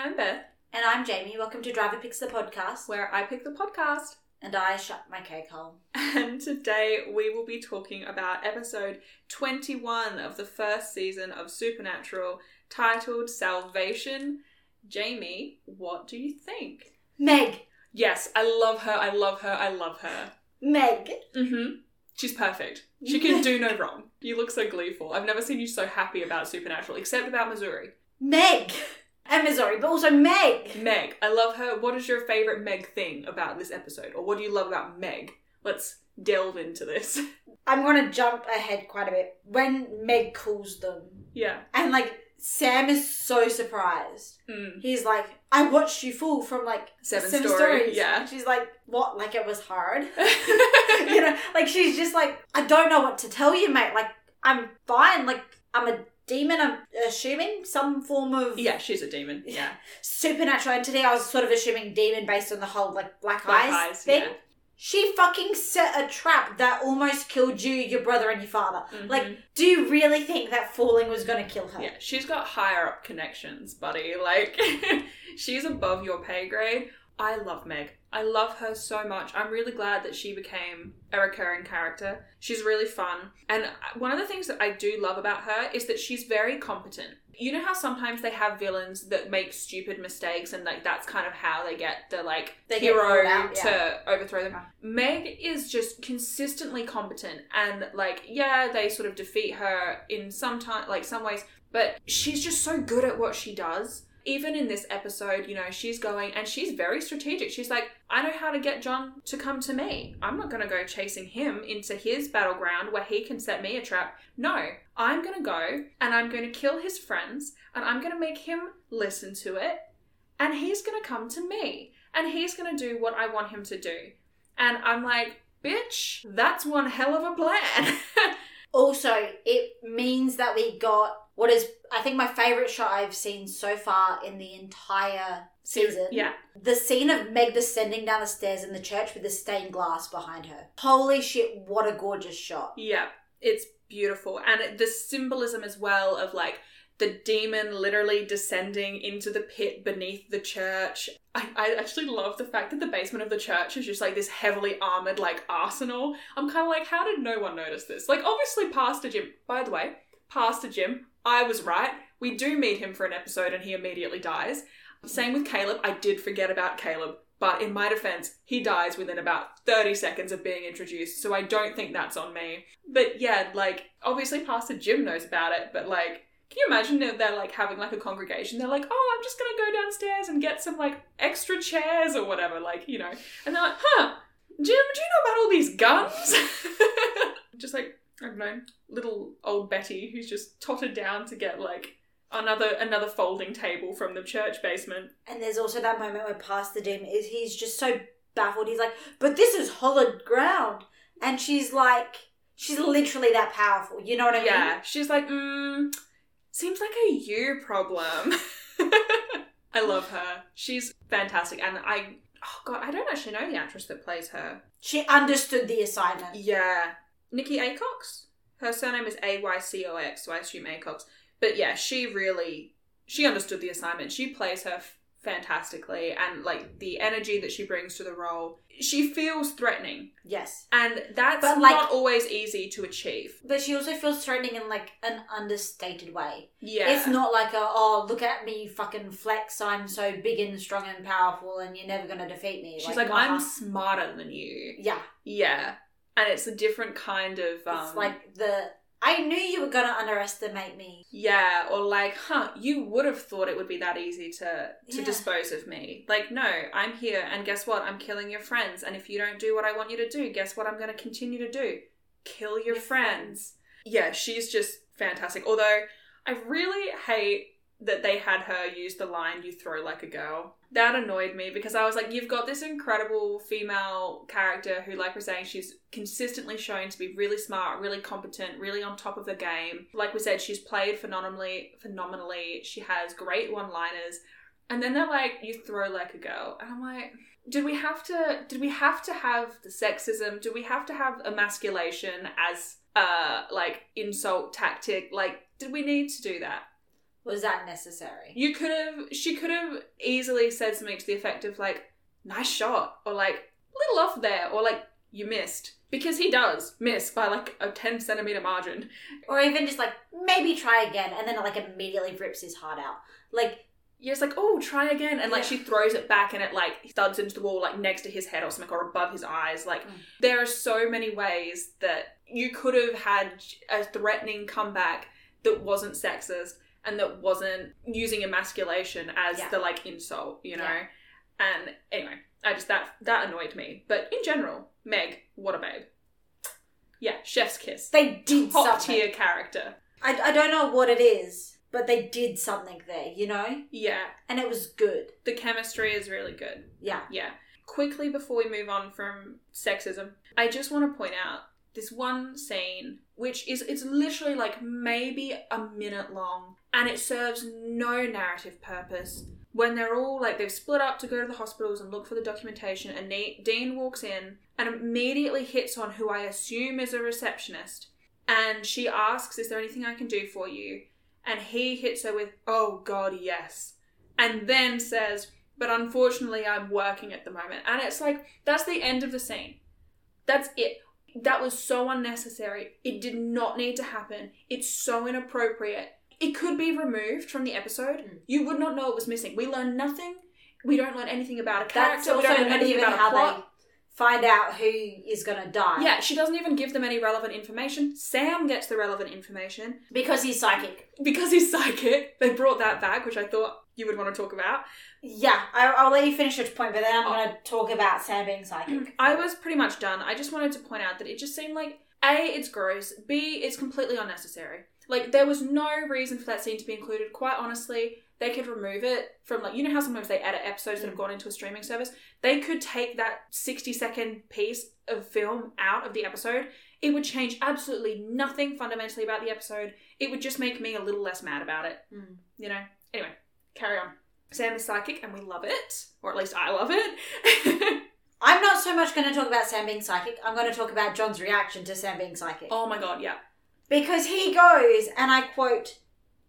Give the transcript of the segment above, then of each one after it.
I'm Beth, And I'm Jamie. Welcome to Driver Picks the podcast. where I pick the podcast. And I shut my cake hole. And today we will be talking about episode 21 of the first season of Supernatural titled Salvation. Jamie, what do you think? Meg. Yes, I love her, I love her, I love her. Meg. Mm hmm. She's perfect. She can do no wrong. You look so gleeful. I've never seen you so happy about Supernatural, except about Missouri. Meg. And Missouri, but also Meg. Meg, I love her. What is your favorite Meg thing about this episode? Or what do you love about Meg? Let's delve into this. I'm going to jump ahead quite a bit. When Meg calls them, yeah. and like Sam is so surprised. Mm. He's like, I watched you fall from like Seven, story. Yeah. And she's like, what? Like it was hard? you know, like she's just like, I don't know what to tell you, mate. Like, I'm fine. Like, I'm a demon. I'm assuming some form of yeah, she's a demon. Yeah. supernatural entity. I was sort of assuming demon based on the whole like black, Black eyes, eyes, thing. yeah. She fucking set a trap that almost killed you, your brother, and your father. Mhm. Like, do you really think that falling was going to kill her? Yeah, she's got higher up connections, buddy. Like, she's above your pay grade. I love Meg. I love her so much. I'm really glad that she became a recurring character. She's really fun. And one of the things that I do love about her is that she's very competent. You know how sometimes they have villains that make stupid mistakes and like that's kind of how they get the like They hero out, to overthrow them. Yeah. Meg is just consistently competent and like yeah, they sort of defeat her in some time like some ways, but she's just so good at what she does. Even in this episode, you know, she's going and she's very strategic. She's like, I know how to get John to come to me. I'm not going to go chasing him into his battleground where he can set me a trap. No, I'm going to go and I'm going to kill his friends and I'm going to make him listen to it and he's going to come to me and he's going to do what I want him to do. And I'm like, bitch, that's one hell of a plan. Also, it means that we got what is, I think, my favorite shot I've seen so far in the entire season. yeah. The scene of Meg descending down the stairs in the church with the stained glass behind her. Holy shit, what a gorgeous shot. Yeah, it's beautiful. And it- the symbolism as well of like the demon literally descending into the pit beneath the church. I, I actually love the fact that the basement of the church is just like this heavily armored like arsenal. I'm kind of like, how did no one notice this? Like, obviously, Pastor Jim, by the way, Pastor Jim, I was right. We do meet him for an episode and he immediately dies. Same with Caleb. I did forget about Caleb. But in my defense, he dies within about 30 seconds of being introduced, so I don't think that's on me. But yeah, like, obviously Pastor Jim knows about it, but like, can you imagine if they're like having like a congregation? They're like, oh, I'm just gonna go downstairs and get some like extra chairs or whatever, like, you know. And they're like, huh, Jim, do you know about all these guns? just like, I don't know, little old Betty who's just tottered down to get like another another folding table from the church basement. And there's also that moment where Pastor Jim is, he's just so baffled. He's like, but this is hollowed ground. And she's like, she's literally that powerful. You know what I mean? Yeah, she's like, mm, seems like a you problem. I love her. She's fantastic, and I, oh god, I don't actually know the actress that plays her. She understood the assignment. Yeah, Nikki Acox. Her surname is A Y C O X, so I assume Acox. But yeah, she really she understood the assignment. She plays her f- fantastically, and like the energy that she brings to the role, she feels threatening, Yes. and that's But, like- not always easy to achieve. But she also feels threatening in like an understated way. Yeah, It's not like a, oh, look at me fucking flex, I'm so big and strong and powerful and you're never gonna defeat me. She's like, nah. I'm uh-huh. smarter than you. Yeah. Yeah. And it's a different kind of um It's like the, I knew you were gonna underestimate me. yeah, or like, huh, you would have thought it would be that easy to to Yeah. dispose of me. Like, no, I'm here and guess what? I'm killing your friends and if you don't do what I want you to do, guess what I'm to continue to do? Kill your Your friends. Yeah, she's just fantastic. Although I really hate that they had her use the line you throw like a girl. That annoyed me because I was like, you've got this incredible female character who, like we're saying, she's consistently shown to be really smart, really competent, really on top of the game. Like we said, she's played phenomenally phenomenally. She has great one liners. And then they're like, you throw like a girl. And I'm like, did we have to did we have to have the sexism? Do we have to have emasculation as uh like insult tactic? Like, did we need to do that? Was that necessary? You could have, she could have easily said something to the effect of like, nice shot, or like, little off there, or like, you missed. Because he does miss by like a 10 centimeter margin. Or even just like, maybe try again, and then it like immediately rips his heart out. Like, You're just like, oh, try again. And like, Yeah. she throws it back and it like thuds into the wall, like next to his head or something, or above his eyes. Like, Mm. there are so many ways that you could have had a threatening comeback that wasn't sexist and that wasn't using emasculation as Yeah. the like insult, you know? Yeah. And anyway, I just that that annoyed me. But in general, Meg, what a babe. Yeah, chef's kiss. they did Top something. tier character. I, I don't know what it is, but they did something there, you know? Yeah. And it was good. The chemistry is really good. Yeah. Yeah. Quickly before we move on from sexism, I just want to point out this one scene, which is it's literally like maybe a minute long, and it serves no narrative purpose. When they're all like they've split up to go to the hospitals and look for the documentation, and Ne- Dean walks in and immediately hits on who I assume is a receptionist, and she asks, "Is there anything I can do for you?" And he hits her with, "Oh God, yes," and then says, but unfortunately I'm working at the moment. And it's like, that's the end of the scene. That's it. That was so unnecessary. It did not need to happen. It's so inappropriate. It could be removed from the episode. Mm. You would not know it was missing. We learn nothing. We don't learn anything about a That's character. We don't learn anything even about a how plot. they find out who is going to die. Yeah, she doesn't even give them any relevant information. Sam gets the relevant information Because he's psychic. because he's psychic. They brought that back, which I thought you would want to talk about. Yeah, I, I'll let you finish your point, but then I'm Oh. going to talk about Sam being psychic. I was pretty much done. I just wanted to point out that it just seemed like A, it's gross, B, it's completely unnecessary. Like there was no reason for that scene to be included. Quite honestly, they could remove it from like you know how sometimes they edit episodes that have gone into a streaming service? They could take that 60 second piece of film out of the episode. It would change absolutely nothing fundamentally about the episode. It would just make me a little less mad about it. Mm. You know? Anyway, carry on. Sam is psychic and we love it. Or at least I love it. I'm not so much going to talk about Sam being psychic. I'm going to talk about John's reaction to Sam being psychic. oh my god, yeah. Because he goes, and I quote,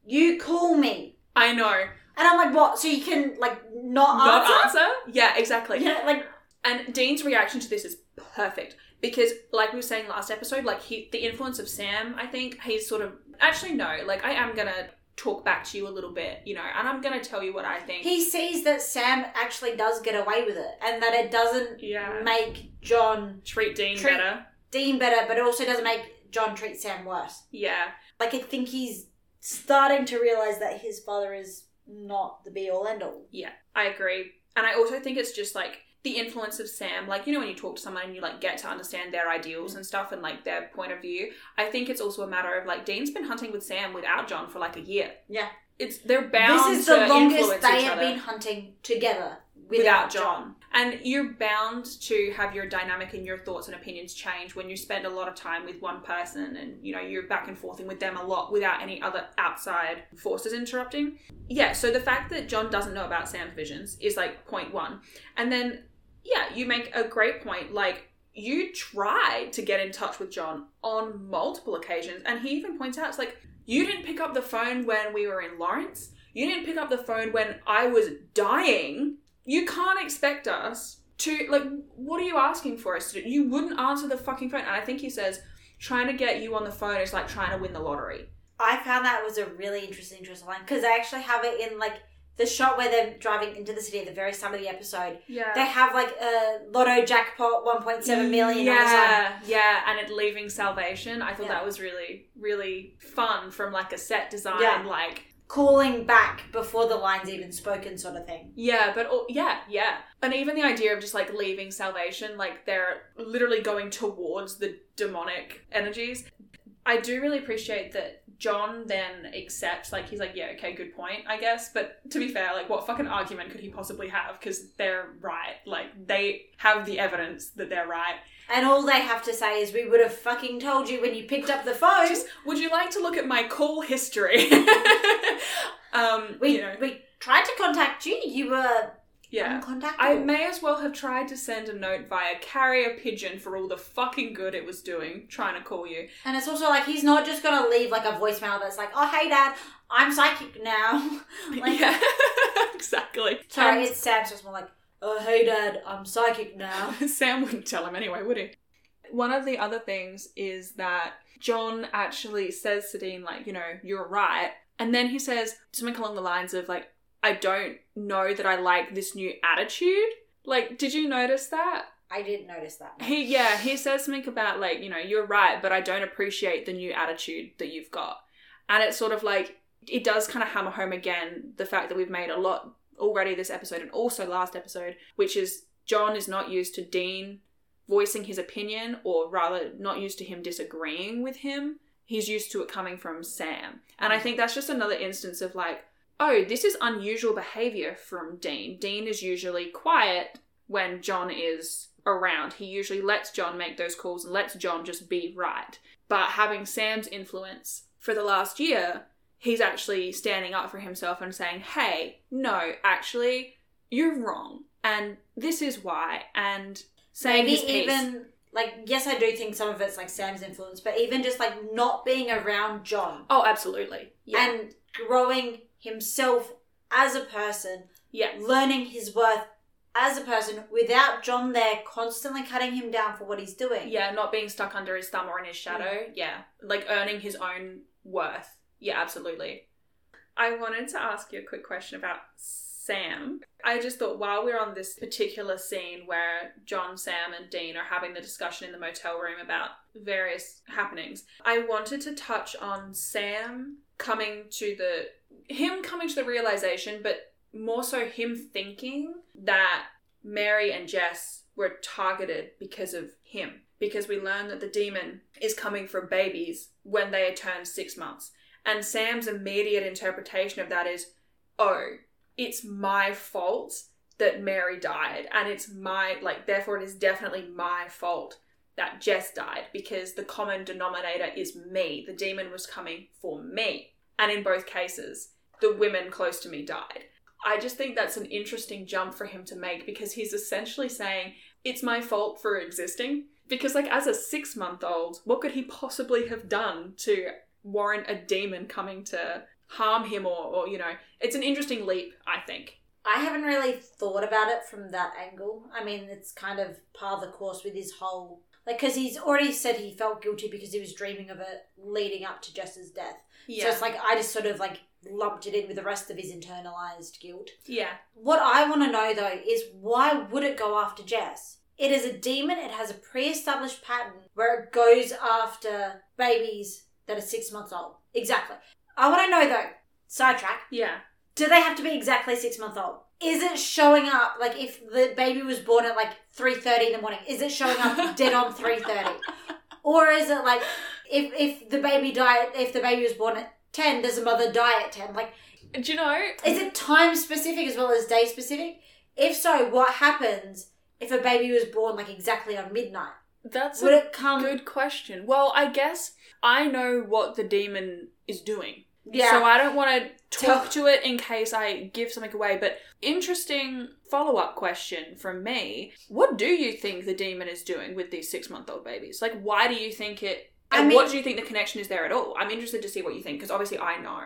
You call me. I know. And I'm like, What? So you can, like, not, Not answer? answer? Yeah, exactly. Yeah, like, And Dean's reaction to this is perfect because, like we were saying last episode, like he, the influence of Sam, I think he's sort of actually no, like I am gonna talk back to you a little bit, you know, and I'm gonna tell you what I think. he sees that Sam actually does get away with it, and that it doesn't yeah, make John treat Dean Treat- better. Dean better, but it also doesn't make John treats Sam worse. Yeah, Like, I think he's starting to realize that his father is not the be all end all. yeah, I agree, and I also think it's just like the influence of Sam, like you know when you talk to someone and you like get to understand their ideals and stuff and like their point of view. I think it's also a matter of like Dean's been hunting with Sam without John for like a year. Yeah. It's they're bound this is the longest they have been hunting together without. John. And you're bound to have your dynamic and your thoughts and opinions change when you spend a lot of time with one person and you know you're back and forthing with them a lot without any other outside forces interrupting. Yeah, so the fact that John doesn't know about Sam's visions is like point one. And then yeah, you make a great point like you tried to get in touch with John on multiple occasions and he even points out it's like you didn't pick up the phone when we were in Lawrence. You didn't pick up the phone when I was dying. You can't expect us to like what are you asking for us to do? You wouldn't answer the fucking phone. And I think he says trying to get you on the phone is like trying to win the lottery. I found that was a really interesting, interesting line because I actually have it in like the shot where they're driving into the city at the very start of the episode. Yeah. They have like a lotto jackpot, one point seven million. on the. Yeah, yeah, and it leaving salvation. I thought Yeah. that was really, really fun from like a set design, Yeah. like calling back before the line's even spoken, sort of thing. Yeah, but oh, yeah, yeah. And even the idea of just like leaving salvation, like they're literally going towards the demonic energies. I do really appreciate that John then accepts, like, he's like, yeah, okay, good point, I guess. But to be fair, like, what fucking argument could he possibly have? Because they're right. Like, they have the evidence that they're right. And all they have to say is, "We would have fucking told you when you picked up the phone." Just, would you like to look at my call history? um, we you know, we tried to contact you. You were yeah. uncontactable. I may as well have tried to send a note via carrier pigeon for all the fucking good it was doing trying to call you. And it's also like he's not just gonna leave like a voicemail that's like, "Oh hey dad, I'm psychic now. like, yeah, exactly. Sorry, And um, it's Sam's just more like, oh, hey, Dad, I'm psychic now. Sam wouldn't tell him anyway, would he? One of the other things is that John actually says to Dean, like, you know, you're right. And then he says something along the lines of, like, I don't know that I like this new attitude. Like, did you notice that? I didn't notice that. He, yeah, he says something about, like, you know, you're right, but I don't appreciate the new attitude that you've got. And it's sort of like, it does kind of hammer home again the fact that we've made a lot already this episode and also last episode, which is John is not used to Dean voicing his opinion, or rather, not used to him disagreeing with him. He's used to it coming from Sam. And I mm. think that's just another instance of like, oh, this is unusual behavior from Dean. Dean is usually quiet when John is around. He usually lets John make those calls and lets John just be right. But having Sam's influence for the last year, he's actually standing up for himself and saying, hey, no, actually, you're wrong. And this is why. And saying Maybe even, like, yes, I do think some of it's like Sam's influence, but even just like not being around John Oh, absolutely. Yeah. and growing himself as a person, yeah. learning his worth as a person without John there constantly cutting him down for what he's doing. Yeah, not being stuck under his thumb or in his shadow. Yeah. Like earning his own worth. Yeah, absolutely. I wanted to ask you a quick question about Sam. I just thought while we're on this particular scene where John, Sam, and Dean are having the discussion in the motel room about various happenings, I wanted to touch on Sam coming to the him coming to the realization, but more so him thinking that Mary and Jess were targeted because of him. Because we learn that the demon is coming for babies when they turn six months. And Sam's immediate interpretation of that is, oh, it's my fault that Mary died. And it's my, like, therefore it is definitely my fault that Jess died because the common denominator is me. The demon was coming for me. And in both cases, the women close to me died. I just think that's an interesting jump for him to make because he's essentially saying, it's my fault for existing. Because, like, as a six month old, what could he possibly have done to warrant a demon coming to harm him or, or, you know, it's an interesting leap, I think. I haven't really thought about it from that angle. I mean, it's kind of par the course with his whole. Like, because he's already said he felt guilty because he was dreaming of it leading up to Jess's death. So it's like, I just sort of like lumped it in with the rest of his internalized guilt. yeah. What I want to know though is why would it go after Jess? It is a demon, it has a pre established pattern where it goes after babies that are six months old. Exactly. I want to know though, sidetrack, Yeah. do they have to be exactly six months old? Is it showing up like if the baby was born at like three thirty in the morning? Is it showing up dead on three thirty, or is it like if if the baby died if the baby was born at ten, does the mother die at ten? Like, Do you know? is it time specific as well as day specific? If so, what happens if a baby was born like exactly on midnight? That's Would a it come? good question. Well, I guess I know what the demon is doing. Yeah. So I don't want to talk to it in case I give something away. But interesting follow up question from me. What do you think the demon is doing with these six month old babies? Like, why do you think it. I And what do you think the connection is there at all? I'm interested to see what you think because obviously I know.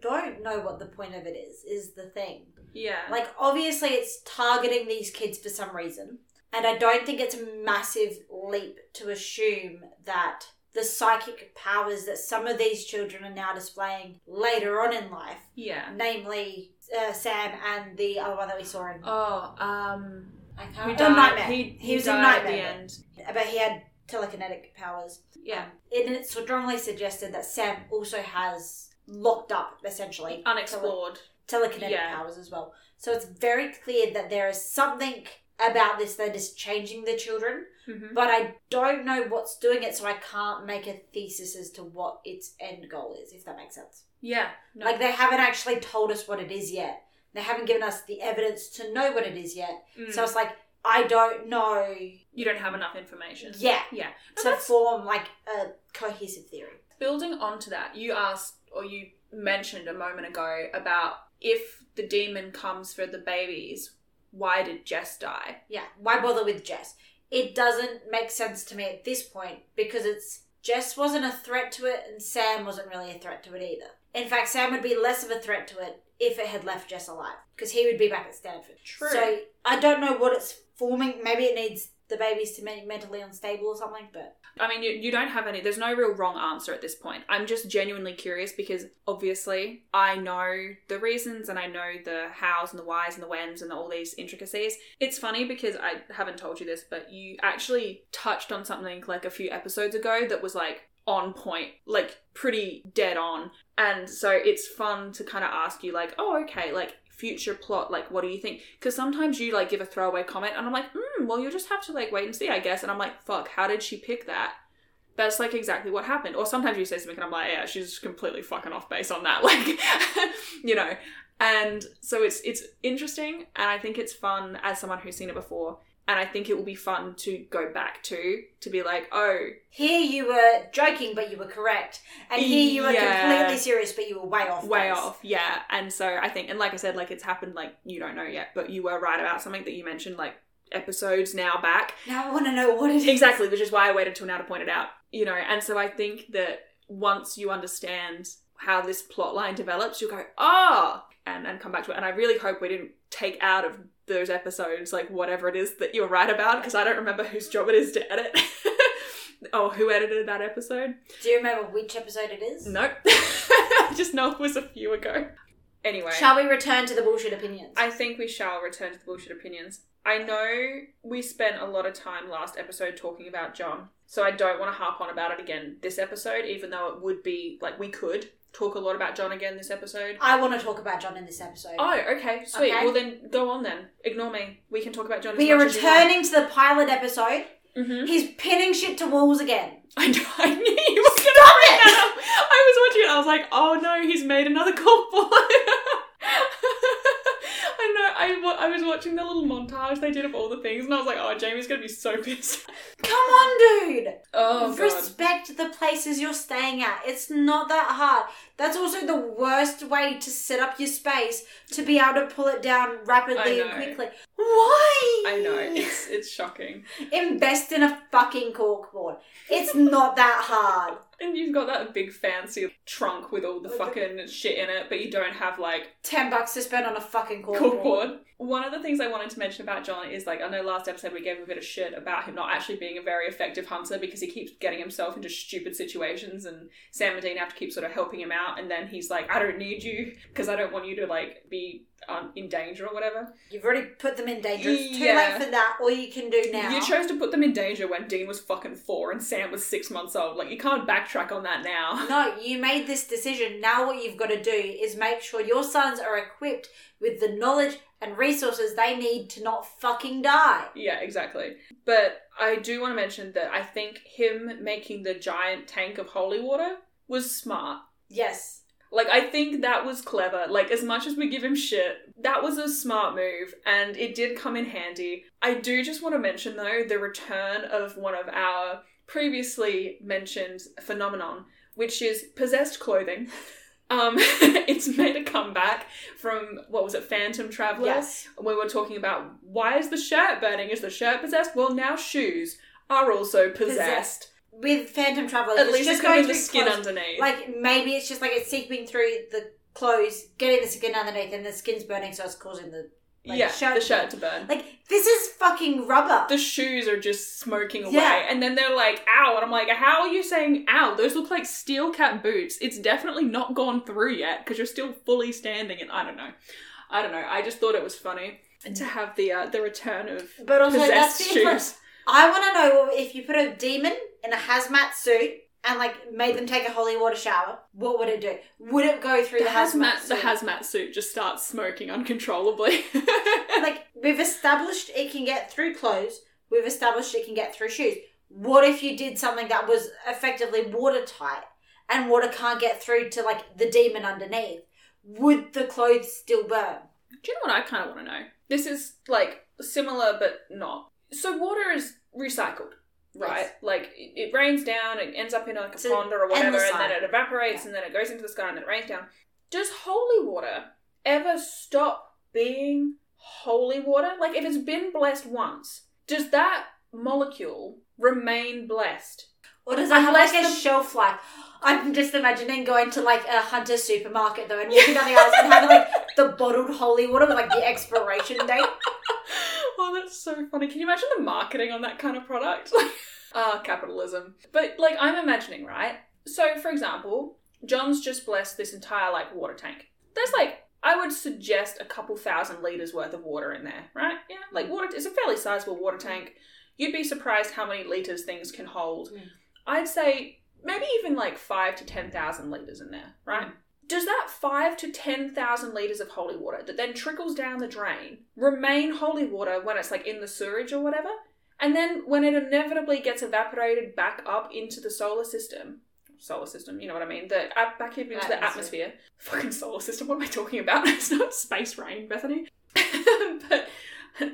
don't know what the point of it is. Is the thing. Yeah. Like, obviously, it's targeting these kids for some reason. And I don't think it's a massive leap to assume that the psychic powers that some of these children are now displaying later on in life, yeah. namely uh, Sam and the other one that we saw in. Oh, um. I Who can't died? Nightmare. He, He was in died Nightmare. at the end. But he had telekinetic powers. Yeah. Um, and it's strongly suggested that Sam also has locked up, essentially, Unexplored. tele- telekinetic Yeah. powers as well. So it's very clear that there is something about this that is changing the children, hmm but I don't know what's doing it, so I can't make a thesis as to what its end goal is, if that makes sense. Yeah. No. Like, they haven't actually told us what it is yet. They haven't given us the evidence to know what it is yet. Mm. So it's like, I don't know you don't have enough information. Yeah. Yeah. No, to that's- form like a cohesive theory. building onto that, you asked or you mentioned a moment ago about if the demon comes for the babies, why did Jess die? Yeah. Why bother with Jess? It doesn't make sense to me at this point because it's Jess wasn't a threat to it, and Sam wasn't really a threat to it either. In fact, Sam would be less of a threat to it if it had left Jess alive, because he would be back at Stanford. True. So I don't know what it's forming. Maybe it needs the babies to be mentally unstable or something, but I mean, you, you don't have any, there's no real wrong answer at this point. I'm just genuinely curious because obviously I know the reasons and I know the hows and the whys and the whens and all these intricacies. It's funny because I haven't told you this, but you actually touched on something like a few episodes ago that was like on point, like pretty dead on. And so it's fun to kind of ask you, like, oh, okay, like future plot like what do you think? Because sometimes you like give a throwaway comment and i'm like hmm well you'll just have to like wait and see i guess. And i'm like fuck how did she pick that? That's like exactly what happened. Or sometimes you say something and i'm like yeah she's completely fucking off base on that like you know. And so it's it's interesting and i think it's fun as someone who's seen it before and I think it will be fun to go back to to be like, oh, here you were joking, but you were correct, and here you were Yeah. completely serious, but you were way off. way base. off, yeah. And so I think, and like I said, like it's happened, like you don't know yet, but you were right about something that you mentioned, like episodes now back, Now I want to know what it is. exactly, which is why I waited till now to point it out, you know. And so I think that once you understand how this plot line develops, you'll go, ah, and and come back to it. And I really hope we didn't take out of those episodes like whatever it is that you're right about because I don't remember whose job it is to edit. or who edited that episode. Do you remember which episode it is? Nope. I just know it was a few ago. Anyway, Shall we return to the bullshit opinions? I think we shall return to the bullshit opinions. I know we spent a lot of time last episode talking about John, so I don't want to harp on about it again this episode, even though it would be like we could talk a lot about John again this episode. I want to talk about John in this episode. Oh, okay, sweet. Okay. Well, then go on then. Ignore me. We can talk about John. we are returning to the pilot episode. Mm-hmm. He's pinning shit to walls again. I, know, I knew you were going to bring that up. I was watching it. I was like, oh no, he's made another. I know. I, I was watching the little montage they did of all the things, and I was like, oh, Jamie's gonna be so pissed. Come on, dude. Oh god. Respect the places you're staying at. It's not that hard. That's also the worst way to set up your space to be able to pull it down rapidly and know. quickly. Why? I know it's it's shocking, Invest in a fucking corkboard. It's not that hard. And you've got that big fancy trunk with all the fucking shit in it, but you don't have like Ten bucks to spend on a fucking corkboard. corkboard. One of the things I wanted to mention about John is like I know last episode we gave a bit of shit about him not actually being a very effective hunter because he keeps getting himself into stupid situations and Sam and Dean have to keep sort of helping him out and then he's like I don't need you because I don't want you to like be um, in danger or whatever. You've already put them in danger. It's too Yeah. late for that. All you can do now. You chose to put them in danger when Dean was fucking four and Sam was six months old. Like you can't backtrack on that now. No, you made this decision. Now, what you've got to do is make sure your sons are equipped with the knowledge and resources they need to not fucking die. Yeah, exactly. But I do want to mention that I think him making the giant tank of holy water was smart. Yes. Like, I think that was clever. Like, as much as we give him shit, that was a smart move, and it did come in handy. I do just want to mention, though, the return of one of our previously mentioned phenomenon, which is possessed clothing. Um, it's made a comeback from what was it, Phantom Traveler? Yes. We were talking about why is the shirt burning? Is the shirt possessed? Well, now shoes are also possessed. With Phantom Traveler, At it's least just going going the skin clothes. underneath. Like maybe it's just like it's seeping through the clothes, getting the skin underneath, and the skin's burning, so it's causing the like, yeah, shirt the to shirt to burn. Like this is fucking rubber. the shoes are just smoking away. Yeah. And then they're like, ow. And I'm like, how are you saying ow? Those look like steel cap boots. It's definitely not gone through yet because you're still fully standing. And I don't know. I don't know. I just thought it was funny to have the uh, the return of but also possessed the shoes. I want to know if you put a demon in a hazmat suit and like made them take a holy water shower, what would it do? Would it go through The the, hazmat, hazmat, the suit? hazmat suit just starts smoking uncontrollably. like we've established it can get through clothes. We've established it can get through shoes. What if you did something that was effectively watertight and water can't get through to like the demon underneath? Would the clothes still burn? Do you know what I kind of want to know? This is like similar but not. So water is recycled, right? Yes. Like it, it rains down, it ends up in like a It's pond or whatever, and then it evaporates, Yeah. and then it goes into the sky, and then it rains down. Does holy water ever stop being holy water? Like if it's been blessed once, does that molecule remain blessed? Or does it have like a the- shelf life? I'm just imagining going to like a Hunter supermarket though and walking down the aisles and having like the bottled holy water with like the expiration date. Oh, that's so funny. Can you imagine the marketing on that kind of product? Ah, capitalism. But like, I'm imagining, right? So, for example, John's just blessed this entire like water tank. There's like, I would suggest a couple thousand liters worth of water in there, right? Yeah, like water. It's a fairly sizable water tank. You'd be surprised how many liters things can hold. Mm. I'd say maybe even like five to ten thousand liters in there, right? Does that five to ten thousand liters of holy water that then trickles down the drain remain holy water when it's like in the sewage or whatever? And then when it inevitably gets evaporated back up into the solar system, solar system, you know what I mean? The up back into the Atmosphere. atmosphere. Fucking solar system. What am I talking about? It's not space rain, Bethany. but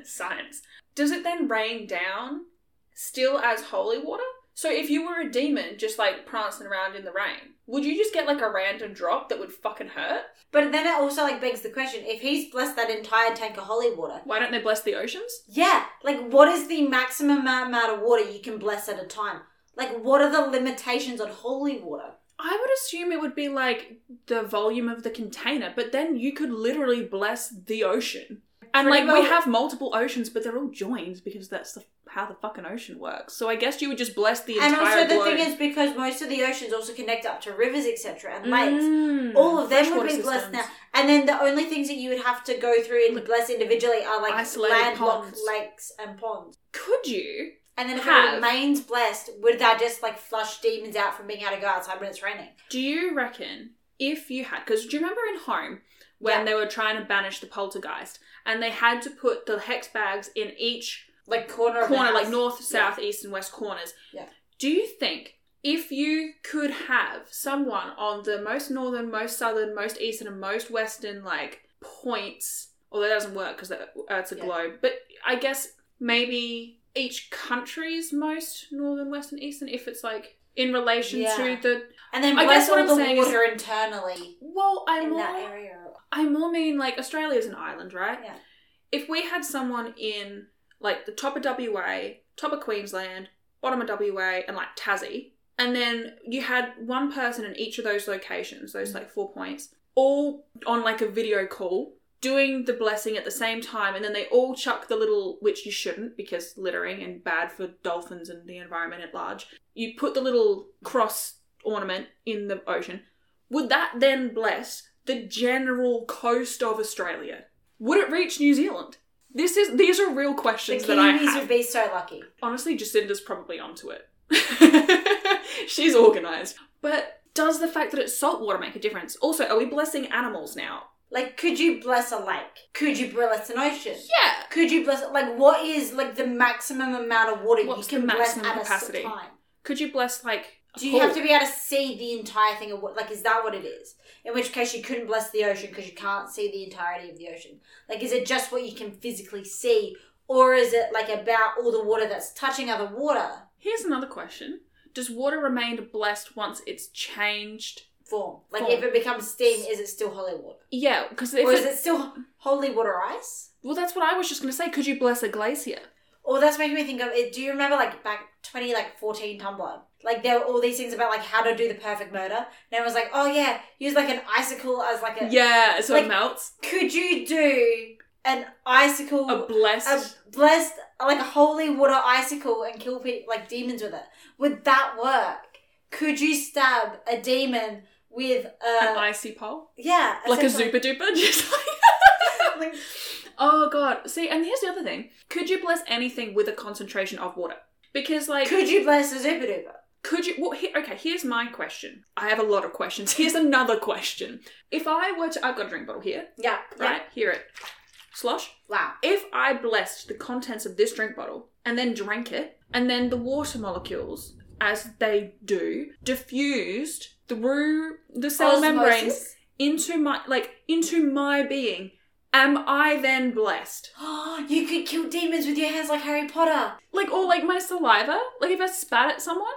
science. Does it then rain down still as holy water? So if you were a demon just like prancing around in the rain, would you just get like a random drop that would fucking hurt? But then it also like begs the question: if he's blessed that entire tank of holy water, Why don't they bless the oceans? yeah, like what is the maximum amount of water you can bless at a time? Like what are the limitations on holy water? I would assume it would be like the volume of the container, but then you could literally bless the ocean. And like we have multiple oceans, but they're all joined because that's the, how the fucking ocean works. So I guess you would just bless the And entire also the globe. thing is because most of the oceans also connect up to rivers, etc., and lakes. Mm, All of them would be blessed now. And then the only things that you would have to go through and bless individually are like Isolated landlocked ponds. lakes and ponds. Could you? And then if Have. it remains blessed, would that just like flush demons out from being able to go outside when it's raining? Do you reckon if you had, because do you remember in Home when Yeah. they were trying to banish the poltergeist and they had to put the hex bags in each Like corner corner, like north, south, east, and west corners? Yeah. Do you think if you could have someone on the most northern, most southern, most eastern, and most western like points, although that doesn't work because uh, it's a Yeah. globe, but I guess maybe each country's most northern, western, eastern, if it's like in relation Yeah. to the And then I guess what I'm the saying is- internally well, I'm in more that area. I more mean like Australia's an island, right? Yeah. If we had someone in like the top of WA, top of Queensland, bottom of WA, and like Tassie, and then you had one person in each of those locations, those mm. like four points, all on like a video call doing the blessing at the same time, and then they all chuck the little, which you shouldn't because littering and bad for dolphins and the environment at large. You put the little cross ornament in the ocean. Would that then bless the general coast of Australia? Would it reach New Zealand? This is these are real The questions that I Kiwis have. would be so lucky. Honestly, Jacinda's probably onto it. She's organised. But does the fact that it's salt water make a difference? Also, are we blessing animals now? Like, could you bless a lake? Could you bless an ocean? Yeah. Could you bless like what is like the maximum amount of water What's you can the bless maximum at a capacity? capacity? time? Could you bless like a Do you have to be able to see the entire thing of what like is that what it is? In which case you couldn't bless the ocean because you can't see the entirety of the ocean. Like is it just what you can physically see or is it like about all the water that's touching other water Here's another question. Does water remain blessed once it's changed? form? Like Form. if it becomes steam, is it still holy water? Yeah, because if or is it, it still holy water ice? well, that's what I was just going to say. Could you bless a glacier? Or that's making me think of it. Do you remember like back twenty like fourteen Tumblr? Like there were all these things about like how to do the perfect murder. And it was like, oh yeah, use like an icicle as like a. Yeah, so Like- it melts. Could you do an icicle, A blessed. a blessed like a holy water icicle and kill people like demons with it? Would that work? Could you stab a demon with a an icy pole, yeah, like a Zooper Dooper, just like. like, oh god! See, and here's the other thing: could you bless anything with a concentration of water? Because, like, could you bless a Zooper Dooper? Could you? Well, he, okay. Here's my question. I have a lot of questions. Here's another question. If I were to, I've got a drink bottle here, Yeah, right? Hear it, slosh. Wow. If I blessed the contents of this drink bottle and then drank it, and then the water molecules, as they do, diffused through the cell membranes into my like into my being, am I then blessed? you could kill demons with your hands like Harry Potter. Like or like my saliva? Like if I spat at someone,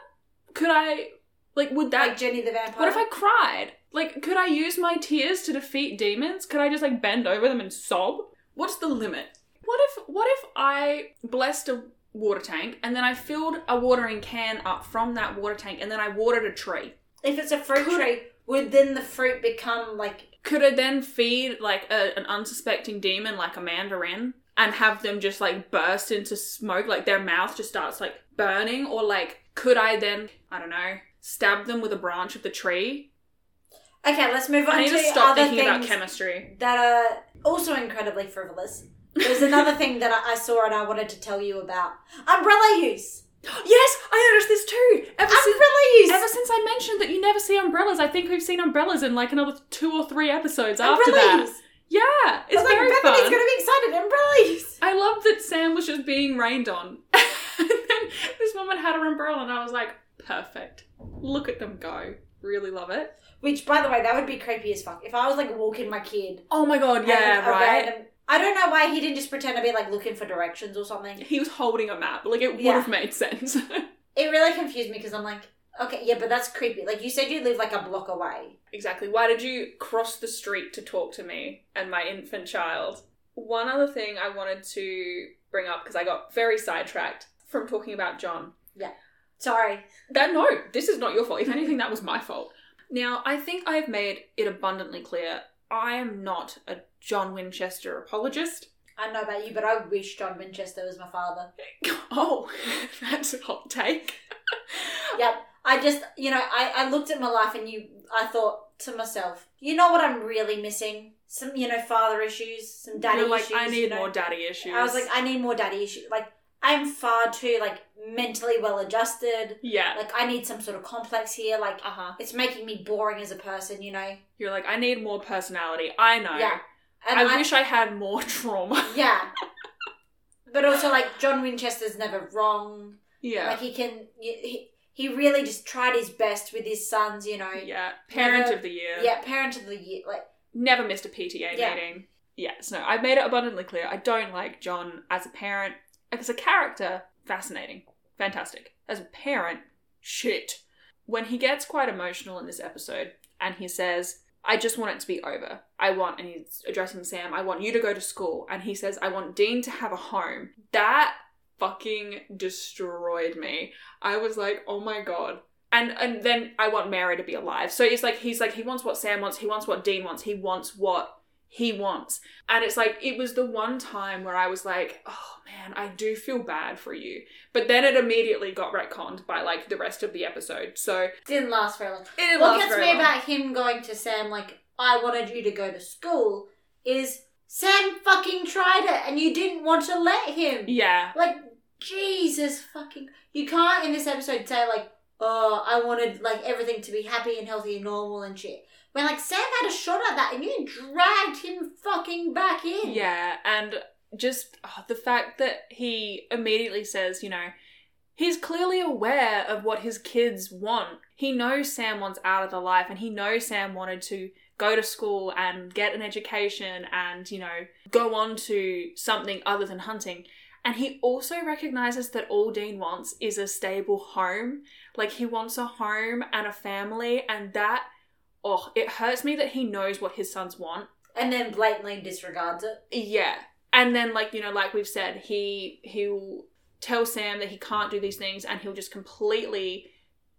could I? Like would that like Jenny the Vampire. What if I cried? Like, could I use my tears to defeat demons? Could I just like bend over them and sob? What's the limit? What if what if I blessed a water tank, and then I filled a watering can up from that water tank, and then I watered a tree. If it's a fruit Could- tree, would then the fruit become like Could I then feed like a, an unsuspecting demon like a mandarin and have them just like burst into smoke, like their mouth just starts like burning, or like could I then I don't know stab them with a branch of the tree? Okay, let's move on I need to, to stop other thinking about things chemistry. that are also incredibly frivolous. There's another thing that I I saw and I wanted to tell you about. Umbrella use. Yes, I noticed this too. Ever since, Umbrella use. ever since I mentioned that you never see umbrellas, I think we've seen umbrellas in like another two or three episodes after Umbrella that. use. Yeah, it's I was like, very Bethany's fun. gonna be excited. Umbrella use. I love that Sam was just being rained on. this woman had her umbrella, and I was like, perfect. Look at them go. Really love it. Which, by the way, that would be creepy as fuck. If I was like walking my kid. Oh my god, yeah, right. random- I don't know why he didn't just pretend to be like looking for directions or something. He was holding a map. Like, it would Yeah. have made sense. It really confused me because I'm like, okay, yeah, but that's creepy. Like you said, you live like a block away. exactly. Why did you cross the street to talk to me and my infant child? One other thing I wanted to bring up, because I got very sidetracked from talking about John. Yeah. Sorry. That no, this is not your fault. If anything, that was my fault. Now, I think I have made it abundantly clear I am not a John Winchester apologist. I don't know about you, but I wish John Winchester was my father. Oh, that's a hot take. Yep. I just, you know, I, I looked at my life and you, I thought to myself, you know what I'm really missing? Some, you know, father issues, some daddy You're like, issues. I need you know? more daddy issues. I was like, I need more daddy issues. Like, I'm far too, like, mentally well adjusted. yeah. Like, I need some sort of complex here. Like, Uh huh. it's making me boring as a person, you know? You're like, I need more personality. I know. Yeah. And I, wish I had more trauma. Yeah. but also, like, John Winchester's never wrong. yeah. Like, he can. He, he really just tried his best with his sons, you know. yeah. Parent Never- of the year. Yeah, parent of the year. Like, Never missed a PTA Yeah. meeting. Yes, no, I've made it abundantly clear. I don't like John as a parent. As a character, fascinating. Fantastic. As a parent, shit. When he gets quite emotional in this episode and he says, I just want it to be over. I want, and he's addressing Sam, I want you to go to school. And he says, I want Dean to have a home. That fucking destroyed me. I was like, oh my god. And and then I want Mary to be alive. So it's like he's like he wants what Sam wants, he wants what Dean wants, he wants what he wants. And it's like it was the one time where I was like, oh man, I do feel bad for you. But then it immediately got retconned by like the rest of the episode. So didn't last very long. it didn't What last gets me long. about him going to Sam, like, I wanted you to go to school, is Sam fucking tried it and you didn't want to let him. Yeah. Like, Jesus fucking. You can't in this episode say, like, oh, I wanted, like, everything to be happy and healthy and normal and shit. When, like, Sam had a shot at that and you dragged him fucking back in. Yeah, and just oh, the fact that he immediately says, you know, he's clearly aware of what his kids want. He knows Sam wants out of the life, and he knows Sam wanted to go to school and get an education and, you know, go on to something other than hunting. And he also recognizes that all Dean wants is a stable home. Like, he wants a home and a family, and that, oh, it hurts me that he knows what his sons want And then blatantly disregards it. yeah. And then like, you know, like we've said, he he'll tell Sam that he can't do these things and he'll just completely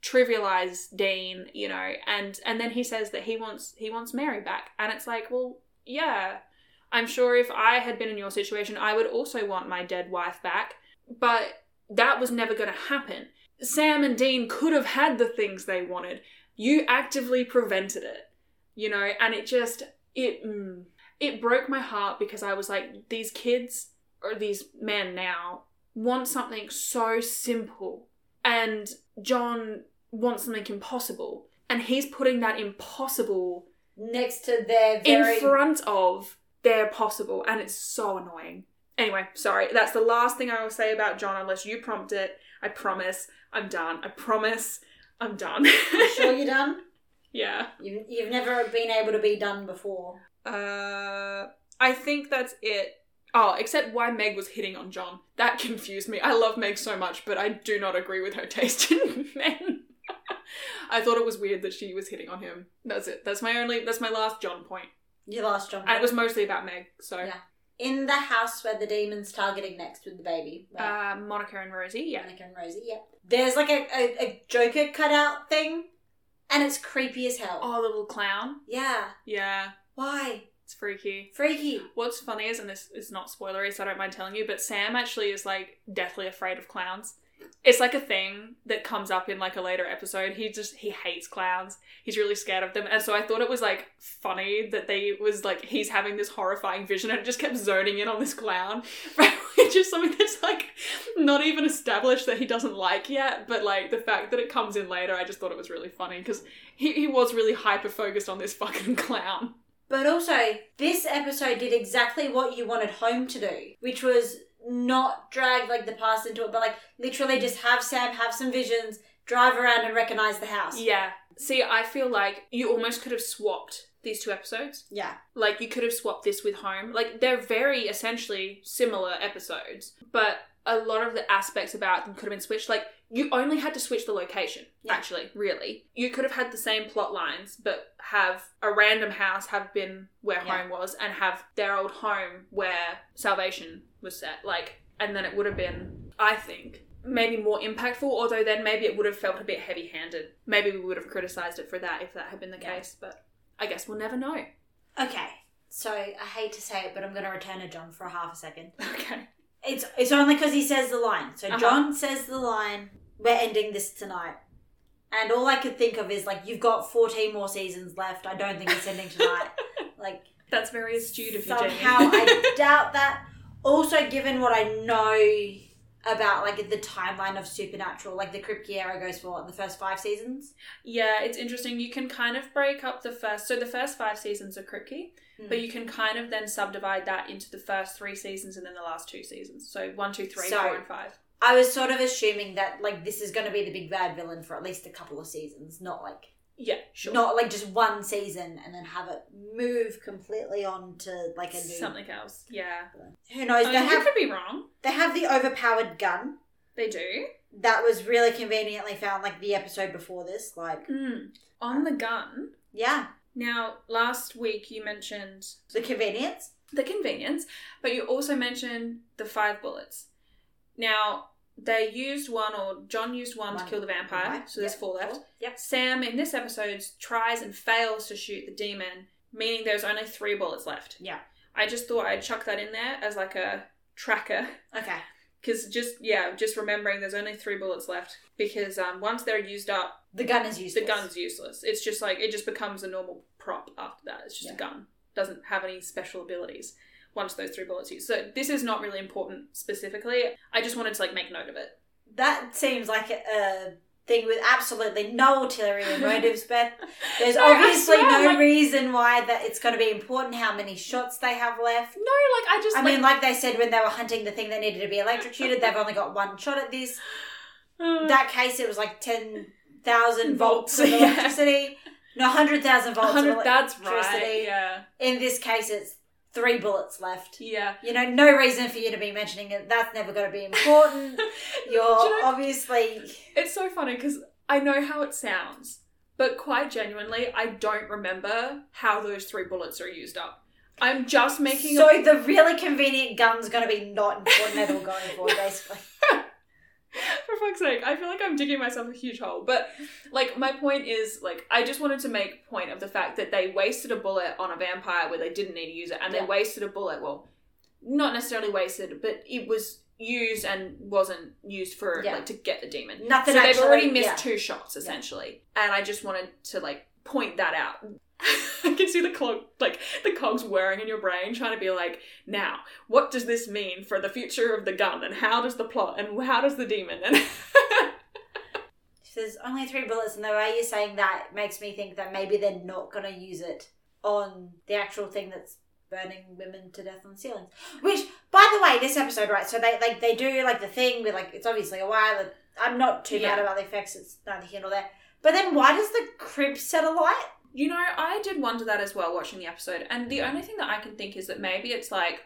trivialize Dean, you know, and and then he says that he wants he wants Mary back. And it's like, well, yeah. I'm sure if I had been in your situation, I would also want my dead wife back, but that was never going to happen. Sam and Dean could have had the things they wanted. You actively prevented it, you know, and it just it mm, it broke my heart because I was like, these kids or these men now want something so simple, and John wants something impossible, and he's putting that impossible Next to their very. in front of their possible, and it's so annoying. Anyway, sorry, that's the last thing I will say about John unless you prompt it. I promise, I'm done. I promise, I'm done. You sure you're done? yeah. You, you've never been able to be done before. Uh, I think that's it. Oh, except why Meg was hitting on John. That confused me. I love Meg so much, but I do not agree with her taste in men. I thought it was weird that she was hitting on him. That's it. That's my only. That's my last John point, Your last John. and it was mostly about Meg. So Yeah. In the house where the demon's targeting next with the baby. Right? Uh, Monica and Rosie, yeah. Monica and Rosie, yeah. There's like a, a, a Joker cutout thing, and it's creepy as hell. Oh, the little clown. Yeah. Yeah, Why? it's freaky. Freaky. What's funny is, and this is not spoilery, so I don't mind telling you, but Sam actually is like deathly afraid of clowns. It's like a thing that comes up in like a later episode. He just he hates clowns. He's really scared of them, and so I thought it was like funny that they was like he's having this horrifying vision, and it just kept zoning in on this clown, which is something that's like not even established that he doesn't like yet. But like the fact that it comes in later, I just thought it was really funny because he he was really hyper focused on this fucking clown. But also, this episode did exactly what you wanted Home to do, which was not drag like the past into it, but like literally just have Sam have some visions, drive around and recognize the house. Yeah. See, I feel like you almost could have swapped these two episodes. Yeah. Like you could have swapped this with Home. Like they're very essentially similar episodes, but a lot of the aspects about them could have been switched. Like you only had to switch the location. Yeah. Actually, really, you could have had the same plot lines, but have a random house have been where Yeah. Home was, and have their old home where Salvation was set. Like, and then it would have been, I think. Maybe more impactful, although then maybe it would have felt a bit heavy handed. Maybe we would have criticised it for that if that had been the Yeah. case, but I guess we'll never know. Okay. So I hate to say it, but I'm going to return to John for a half a second. Okay. It's it's only because he says the line. So Uh-huh. John says the line. We're ending this tonight, and all I could think of is like you've got 14 more seasons left. I don't think it's ending tonight. like That's very astute of you, somehow. I doubt that. Also, given what I know about like the timeline of Supernatural, like the Kripke Era goes for what, the first five seasons. yeah, it's interesting. You can kind of break up the first. So the first five seasons are Kripke, Hmm. but you can kind of then subdivide that into the first three seasons and then the last two seasons. So one, two, three, So- four, and five. I was sort of assuming that like this is going to be the big bad villain for at least a couple of seasons, not like Yeah, sure. not like just one season and then have it move completely on to like a new. something else. Yeah. Who knows? I They mean, you have could be wrong. they have the overpowered gun They do. that was really conveniently found like the episode before this. Like Mm. On the gun. yeah, Now, last week you mentioned the convenience. the convenience, but you also mentioned the five bullets. Now, they used one, or John used one, One. to kill the vampire, Right. so there's Yep. four left. Yep. Sam, in this episode, tries and fails to shoot the demon, meaning there's only three bullets left. Yeah. I just thought I'd chuck that in there as like a tracker. Okay. Because just, yeah, just remembering there's only three bullets left. Because um, once they're used up, The gun is useless. the gun's useless. It's just like, it just becomes a normal prop after that. It's just Yeah. a gun. Doesn't have any special abilities once those three bullets used. So this is not really important specifically. I just wanted to like make note of it. That seems like a, thing with absolutely no ulterior motives, Beth. There's No, obviously swear, no like- reason why that it's going to be important how many shots they have left. No, like I just I like, mean, like they said when they were hunting the thing that needed to be electrocuted, they've only got one shot at this. uh, that case, it was like 10,000 volts Volts, of yeah. electricity. No, 100,000 volts of 100, that's right. Yeah. In this case, it's three bullets left. Yeah. You know, no reason for you to be mentioning it. That's never going to be important. You're you know- obviously. It's so funny because I know how it sounds, but quite genuinely, I don't remember how those three bullets are used up. I'm just making So a the really convenient gun's going to be not important at all going forward, basically. For fuck's sake, I feel like I'm digging myself a huge hole. But like my point is like I just wanted to make point of the fact that they wasted a bullet on a vampire where they didn't need to use it, and Yeah. they wasted a bullet. Well, not necessarily wasted, but it was used and wasn't used for Yeah. like to get the demon. Nothing so they've already missed yeah. two shots essentially, and I just wanted to like point that out. I can see the clog, like the cogs whirring in your brain, trying to be like, now, what does this mean for the future of the gun, and how does the plot, and how does the demon, and there's only three bullets, and the way you're saying that makes me think that maybe they're not going to use it on the actual thing that's burning women to death on ceilings. Which, by the way, this episode, right? So they like they do like the thing with like it's obviously a wire. That I'm not too Yeah. mad about the effects. It's neither here nor there. But then why does the crib set alight? You know, I did wonder that as well watching the episode, and the only thing that I can think is that maybe it's like,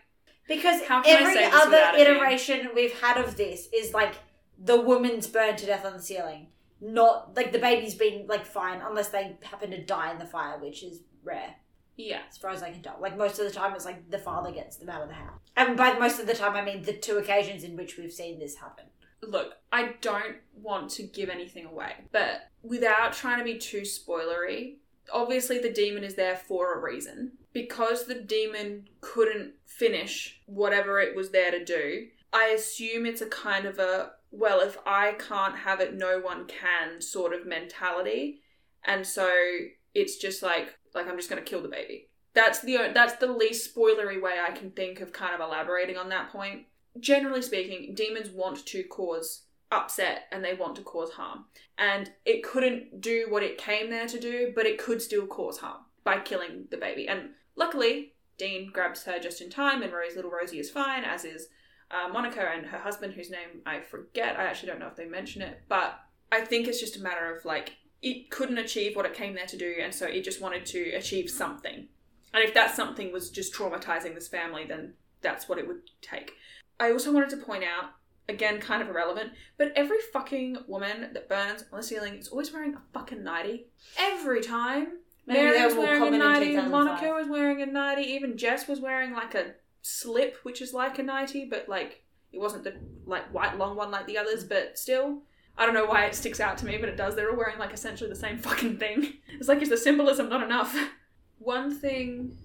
Because How can I every say this other it being- iteration we've had of this is like the woman's burned to death on the ceiling. Not like the baby's been like fine unless they happen to die in the fire, which is rare. Yeah. as far as I can tell. Like most of the time, it's like the father gets them out of the house, and by most of the time, I mean the two occasions in which we've seen this happen. Look, I don't want to give anything away, but without trying to be too spoilery, obviously the demon is there for a reason. Because the demon couldn't finish whatever it was there to do, I assume it's a kind of a, well, if I can't have it, no one can sort of mentality. And so it's just like, like I'm just going to kill the baby. That's the that's the least spoilery way I can think of kind of elaborating on that point. Generally speaking, demons want to cause upset and they want to cause harm. And it couldn't do what it came there to do, but it could still cause harm by killing the baby. And luckily, Dean grabs her just in time, and Rose, little Rosie is fine, as is uh, Monica and her husband, whose name I forget. I actually don't know if they mention it, but I think it's just a matter of like it couldn't achieve what it came there to do, and so it just wanted to achieve something. And if that something was just traumatizing this family, then that's what it would take. I also wanted to point out, again, kind of irrelevant, but every fucking woman that burns on the ceiling is always wearing a fucking nightie. Every time. Maybe Mary was wearing a nightie, Monica was wearing a nightie, even Jess was wearing like a slip, which is like a nightie, but like it wasn't the like white long one like the others, but still. I don't know why it sticks out to me, but it does. They're all wearing like essentially the same fucking thing. It's like is the symbolism not enough? One thing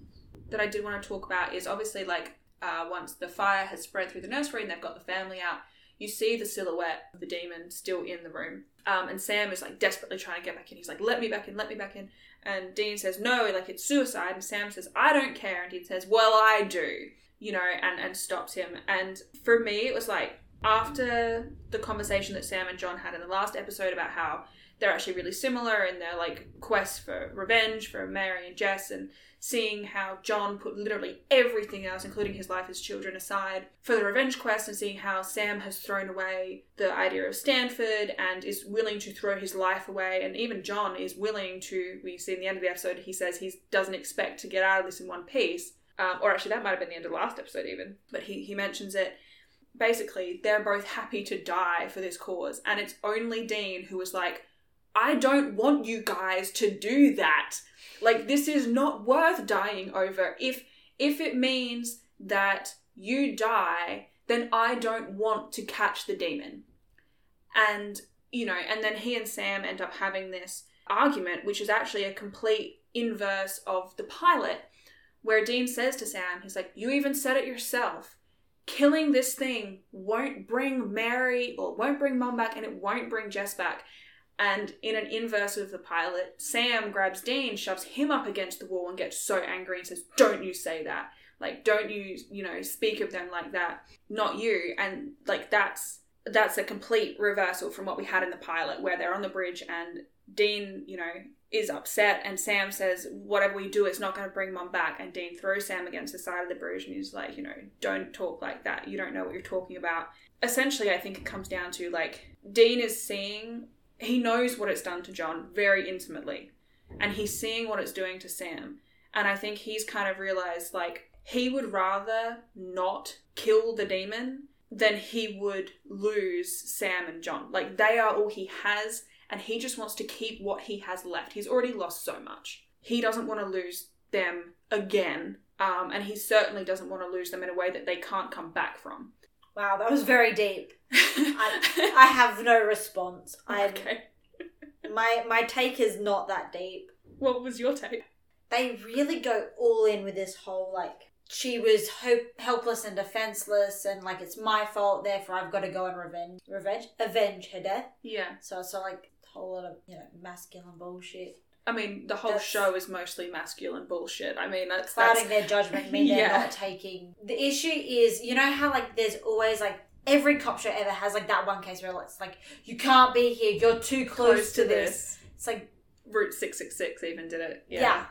that I did want to talk about is obviously like uh, once the fire has spread through the nursery and they've got the family out, you see the silhouette of the demon still in the room. Um, and Sam is like desperately trying to get back in. He's like, "Let me back in, let me back in." And Dean says, "No, like it's suicide." And Sam says, "I don't care." And Dean says, "Well, I do." You know, and and stops him. And for me, it was like after the conversation that Sam and John had in the last episode about how they're actually really similar in their like quest for revenge for Mary and Jess and seeing how John put literally everything else, including his life, his children, aside for the revenge quest, and seeing how Sam has thrown away the idea of Stanford and is willing to throw his life away, and even John is willing to. We see in the end of the episode, he says he doesn't expect to get out of this in one piece. Um, or actually, that might have been the end of the last episode, even. But he, he mentions it. Basically, they're both happy to die for this cause, and it's only Dean who was like, I don't want you guys to do that. Like this is not worth dying over. If if it means that you die, then I don't want to catch the demon. And you know, and then he and Sam end up having this argument, which is actually a complete inverse of the pilot, where Dean says to Sam, he's like, You even said it yourself. Killing this thing won't bring Mary or won't bring Mom back and it won't bring Jess back. And in an inverse of the pilot, Sam grabs Dean, shoves him up against the wall, and gets so angry and says, Don't you say that. Like, don't you, you know, speak of them like that. Not you. And like that's that's a complete reversal from what we had in the pilot, where they're on the bridge and Dean, you know, is upset and Sam says, Whatever we do, it's not gonna bring mom back and Dean throws Sam against the side of the bridge and he's like, you know, don't talk like that. You don't know what you're talking about. Essentially I think it comes down to like Dean is seeing he knows what it's done to John very intimately, and he's seeing what it's doing to Sam. And I think he's kind of realized like he would rather not kill the demon than he would lose Sam and John. Like they are all he has, and he just wants to keep what he has left. He's already lost so much. He doesn't want to lose them again. Um, and he certainly doesn't want to lose them in a way that they can't come back from. Wow, that was very deep. I, I have no response. I'm, okay. my my take is not that deep. What was your take? They really go all in with this whole like she was hope, helpless and defenseless, and like it's my fault, therefore I've got to go and revenge, revenge, avenge her death. Yeah. So it's so like a whole lot of you know masculine bullshit, I mean, the whole That's- show is mostly masculine bullshit. I mean, that's, clouding their judgment, mean they're not taking. The issue is, you know how like there's always like every cop show ever has like that one case where it's like you can't be here, you're too close, to, this. It's like Route six six six even did it. yeah. Yeah.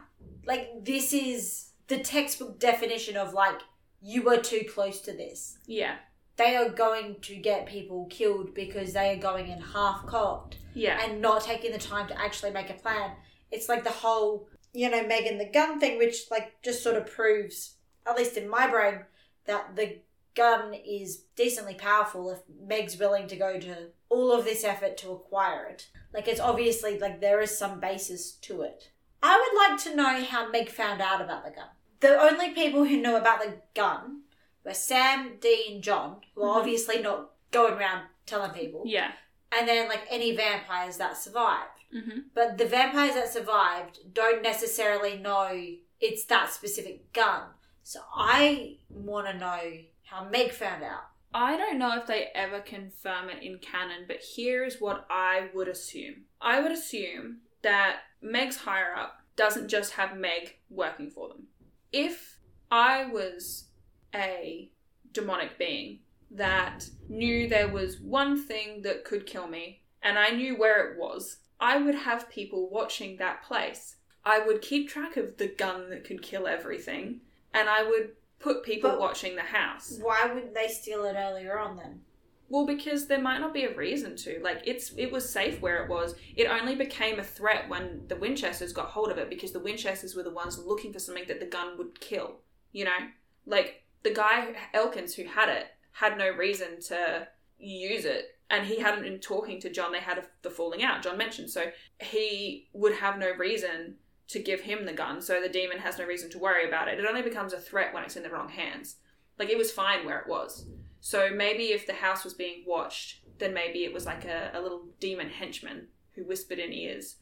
like this is the textbook definition of like you were too close to this. Yeah. They are going to get people killed because they are going in half cocked Yeah. and not taking the time to actually make a plan. It's like the whole, you know, Megan the gun thing, which like just sort of proves, at least in my brain, that the gun is decently powerful if Meg's willing to go to all of this effort to acquire it. Like it's obviously like there is some basis to it. I would like to know how Meg found out about the gun. The only people who knew about the gun were Sam, Dee, and John, who are Mhm. obviously not going around telling people. Yeah. And then like any vampires that survived. Mm-hmm. But the vampires that survived don't necessarily know it's that specific gun. So I want to know how Meg found out. I don't know if they ever confirm it in canon, but here is what I would assume. I would assume that Meg's higher up doesn't just have Meg working for them. If I was a demonic being that knew there was one thing that could kill me and I knew where it was, I would have people watching that place. I would keep track of the gun that could kill everything and I would put people But- watching the house. Why wouldn't they steal it earlier on then? Well, because there might not be a reason to. Like it's it was safe where it was. It only became a threat when the Winchesters got hold of it because the Winchesters were the ones looking for something that the gun would kill. You know? Like the guy Elkins who had it had no reason to use it and he hadn't been talking to John. They had a, the falling out. John mentioned so he would have no reason to give him the gun. So the demon has no reason to worry about it. It only becomes a threat when it's in the wrong hands. Like it was fine where it was. So maybe if the house was being watched, then maybe it was like a, a little demon henchman who whispered in ears.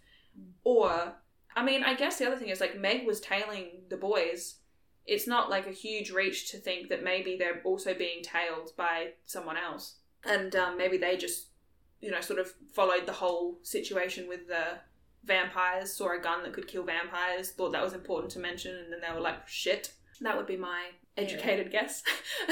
Or, I mean, I guess the other thing is like Meg was tailing the boys. It's not like a huge reach to think that maybe they're also being tailed by someone else. And um, maybe they just, you know, sort of followed the whole situation with the vampires, saw a gun that could kill vampires, thought that was important to mention, and then they were like, shit. That would be my educated guess.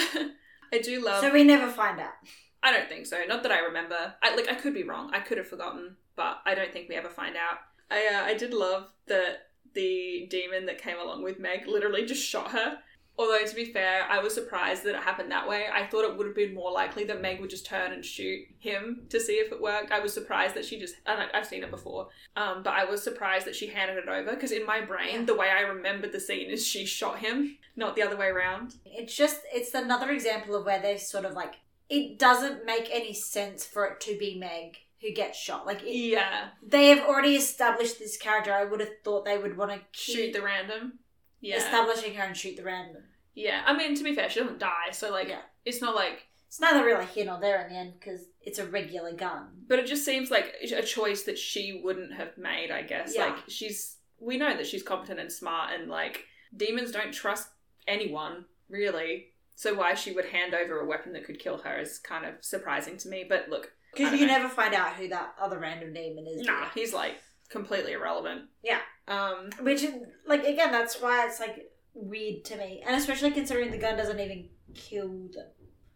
I do love. so we never find out. I don't think so. Not that I remember. I like I could be wrong. I could have forgotten, but I don't think we ever find out. I uh, I did love that the demon that came along with Meg literally just shot her. Although to be fair, I was surprised that it happened that way. I thought it would have been more likely that Meg would just turn and shoot him to see if it worked. I was surprised that she just and I've seen it before, um, but I was surprised that she handed it over because in my brain the way I remembered the scene is she shot him, not the other way around. It's just it's another example of where they sort of like it doesn't make any sense for it to be Meg who gets shot. Like it, Yeah, they have already established this character. I would have thought they would want to shoot the random. Yeah, establishing her and shoot the random. Yeah, I mean to be fair, she doesn't die, so like Yeah. it's not like. It's neither really here nor there in the end because it's a regular gun. But it just seems like a choice that she wouldn't have made. I guess Yeah. like she's. We know that she's competent and smart, and like demons don't trust anyone really. So why she would hand over a weapon that could kill her is kind of surprising to me. But look, I Because don't you know. never find out who that other random demon is. nah, he's like completely irrelevant. Yeah. Um. Which, is- like, again, that's why it's like weird to me, and especially considering the gun doesn't even kill them.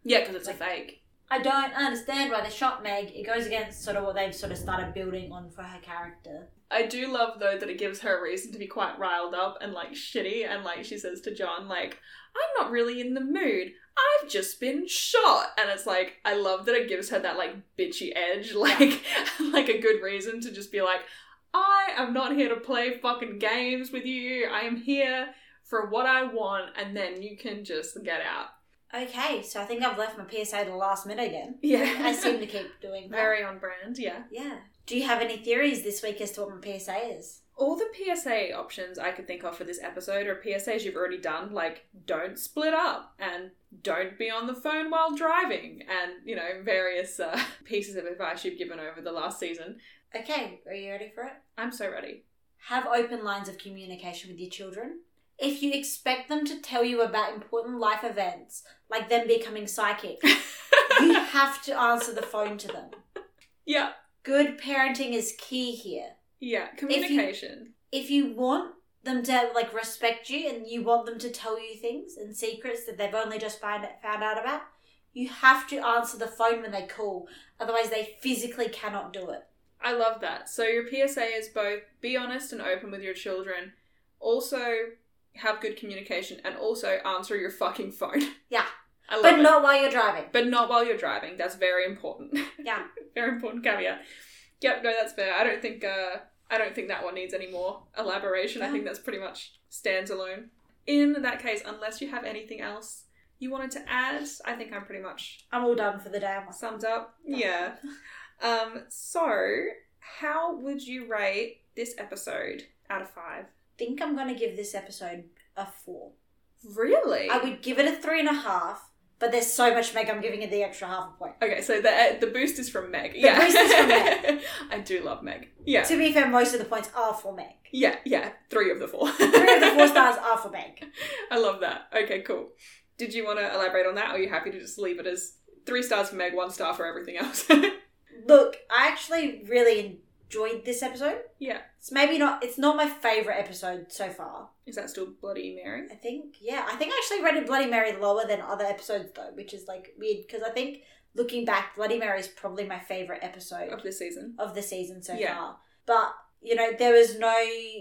Yeah, because it's a fake. I don't understand why they shot Meg. It goes against sort of what they've sort of started building on for her character. I do love though that it gives her a reason to be quite riled up and like shitty and like she says to John like I'm not really in the mood. I've just been shot and it's like I love that it gives her that like bitchy edge like like a good reason to just be like I am not here to play fucking games with you. I am here for what I want and then you can just get out. Okay, so I think I've left my PSA to the last minute again. Yeah. I seem to keep doing that. very on brand, yeah. Yeah. Do you have any theories this week as to what my PSA is? all the PSA options I could think of for this episode are PSAs you've already done, like don't split up and don't be on the phone while driving, and you know, various uh, pieces of advice you've given over the last season. Okay, are you ready for it? I'm so ready. Have open lines of communication with your children. If you expect them to tell you about important life events, like them becoming psychic, you have to answer the phone to them. yeah, Good parenting is key here. yeah, communication. If you want them to like respect you and you want them to tell you things and secrets that they've only just find found out about, you have to answer the phone when they call. Otherwise, they physically cannot do it. I love that. So your PSA is both be honest and open with your children, also have good communication, and also answer your fucking phone. Yeah. I love But it. not while you're driving. but not while you're driving. That's very important. Yeah. very important caveat. Yep, no, that's fair. I don't think uh, I don't think that one needs any more elaboration. I think that's pretty much stands alone. In that case, unless you have anything else you wanted to add, I think I'm pretty much I'm all done for the day. I'm summed up. Yeah. Um. So, how would you rate this episode out of five. Think I'm going to give this episode a four. Really? I would give it a three and a half, but there's so much Meg, I'm giving it the extra half a point. Okay, so the uh, the boost is from Meg. yeah, boost is from Meg. I do love Meg. Yeah, To be fair, most of the points are for Meg. yeah, yeah. Three of the four. Three of the four stars are for Meg. I love that. Okay, cool. Did you want to elaborate on that, or are you happy to just leave it as three stars for Meg, one star for everything else? Look, I actually really enjoyed this episode. yeah. It's maybe not. It's not my favorite episode so far. Is that still Bloody Mary? I think, yeah, I think I actually rated Bloody Mary lower than other episodes though, which is like weird because I think looking back, Bloody Mary is probably my favorite episode Of the season? of the season so Yeah. far. But you know, there was no